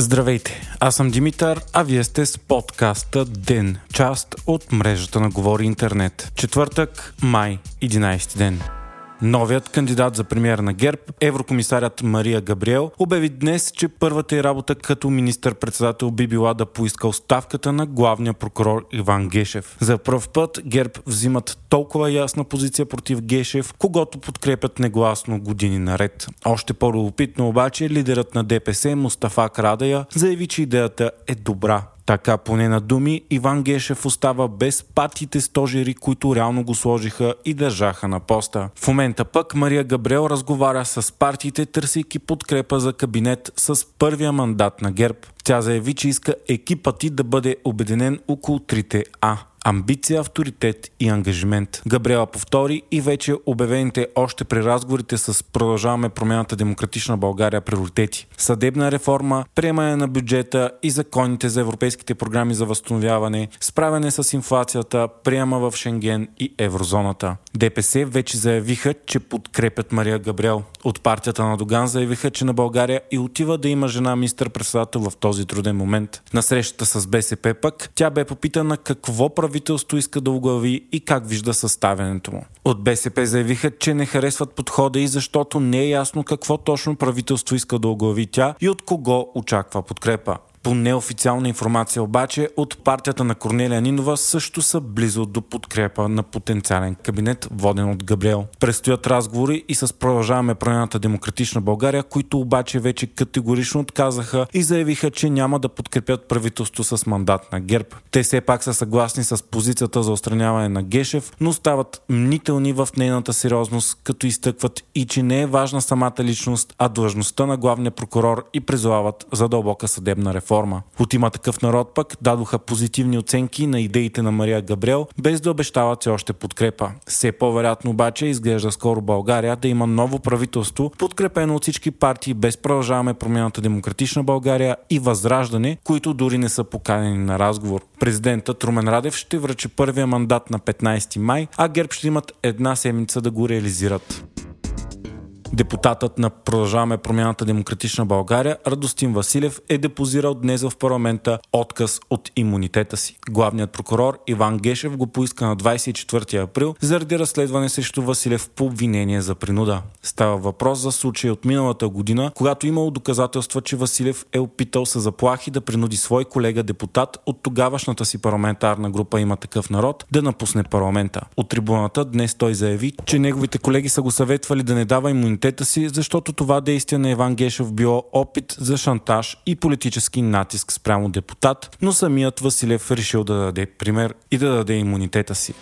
Здравейте, аз съм Димитър, а вие сте с подкаста ДЕН, част от мрежата на Говори Интернет. Четвъртък, май, 11 ден. Новият кандидат за премьер на ГЕРБ, еврокомисарят Мария Габриел, обяви днес, че първата й работа като министър-председател би била да поиска оставката на главния прокурор Иван Гешев. За първ път ГЕРБ взимат толкова ясна позиция против Гешев, когато подкрепят негласно години наред. Още по-любопитно обаче лидерът на ДПС Мустафа Крадая заяви, че идеята е добра. Така поне на думи, Иван Гешев остава без партиите стожери, които реално го сложиха и държаха на поста. В момента пък Мария Габриел разговаря с партиите, търсейки подкрепа за кабинет с първия мандат на ГЕРБ. Тя заяви, че иска екипът ти да бъде обединен около трите А амбиция, авторитет и ангажимент. Габриела повтори и вече обявените още при разговорите с Продължаваме промяната Демократична България приоритети. Съдебна реформа, приемане на бюджета и законите за европейските програми за възстановяване, справяне с инфлацията, приема в Шенген и еврозоната. ДПС вече заявиха, че подкрепят Мария Габриел. От партията на Доган заявиха, че на България и отива да има жена министър-председател в този труден момент. На срещата с БСП пък тя бе попитана какво правителство иска да оглави и как вижда съставянето му. От БСП заявиха, че не харесват подхода и защото не е ясно какво точно правителство иска да оглави тя и от кого очаква подкрепа. По неофициална информация обаче от партията на Корнелия Нинова също са близо до подкрепа на потенциален кабинет, воден от Габриел. Престоят разговори и с продължаваме промяната Демократична България, които обаче вече категорично отказаха и заявиха, че няма да подкрепят правителство с мандат на ГЕРБ. Те все пак са съгласни с позицията за устраняване на Гешев, но стават мнителни в нейната сериозност, като изтъкват и че не е важна самата личност, а длъжността на главния прокурор и призовават за дълбока съдебна реформа реформа. От има такъв народ пък дадоха позитивни оценки на идеите на Мария Габриел, без да обещават се още подкрепа. Все по-вероятно обаче изглежда скоро България да има ново правителство, подкрепено от всички партии, без продължаваме промяната Демократична България и Възраждане, които дори не са поканени на разговор. Президентът Румен Радев ще връчи първия мандат на 15 май, а ГЕРБ ще имат една седмица да го реализират. Депутатът на Продължаваме промяната Демократична България Радостин Василев е депозирал днес в парламента отказ от имунитета си. Главният прокурор Иван Гешев го поиска на 24 април заради разследване срещу Василев по обвинение за принуда. Става въпрос за случай от миналата година, когато имало доказателства, че Василев е опитал с заплахи да принуди свой колега депутат от тогавашната си парламентарна група има такъв народ да напусне парламента. От трибуната днес той заяви, че неговите колеги са го съветвали да не дава имунитет имунитета си, защото това действие на Иван Гешев било опит за шантаж и политически натиск спрямо депутат, но самият Василев решил да даде пример и да даде имунитета си.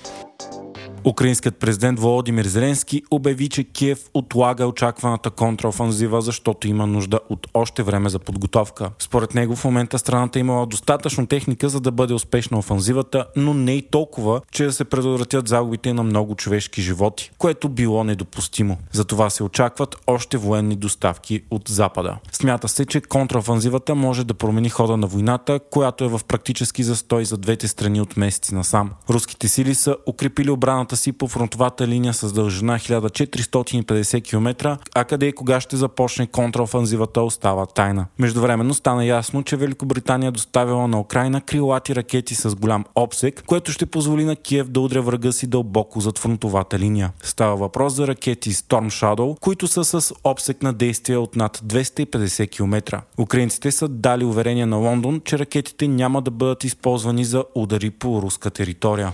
Украинският президент Володимир Зеленски обяви, че Киев отлага очакваната контраофанзива, защото има нужда от още време за подготовка. Според него в момента страната имала достатъчно техника за да бъде успешна офанзивата, но не и толкова, че да се предотвратят загубите на много човешки животи, което било недопустимо. Затова се очакват още военни доставки от Запада. Смята се, че контраофанзивата може да промени хода на войната, която е в практически застой за двете страни от месеци насам. Руските сили са укрепили обраната си по фронтовата линия с дължина 1450 км, а къде и кога ще започне контраофанзивата остава тайна. Междувременно стана ясно, че Великобритания доставила на Украина крилати ракети с голям обсек, което ще позволи на Киев да удря врага си дълбоко зад фронтовата линия. Става въпрос за ракети Storm Shadow, които са с обсек на действие от над 250 км. Украинците са дали уверение на Лондон, че ракетите няма да бъдат използвани за удари по руска територия.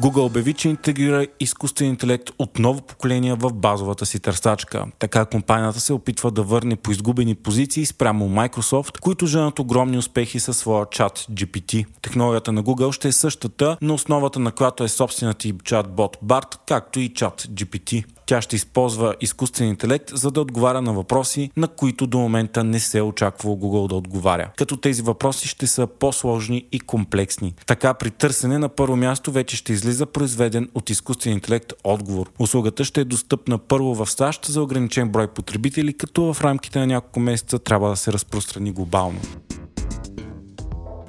Google обяви, че интегрира изкуствен интелект от ново поколение в базовата си търсачка. Така компанията се опитва да върне по изгубени позиции спрямо Microsoft, които женат огромни успехи със своя чат GPT. Технологията на Google ще е същата, на основата на която е собственият и чат-бот BART, както и чат GPT. Тя ще използва изкуствен интелект, за да отговаря на въпроси, на които до момента не се е очаквало Google да отговаря. Като тези въпроси ще са по-сложни и комплексни. Така при търсене на първо място вече ще излиза произведен от изкуствен интелект отговор. Услугата ще е достъпна първо в САЩ за ограничен брой потребители, като в рамките на няколко месеца трябва да се разпространи глобално.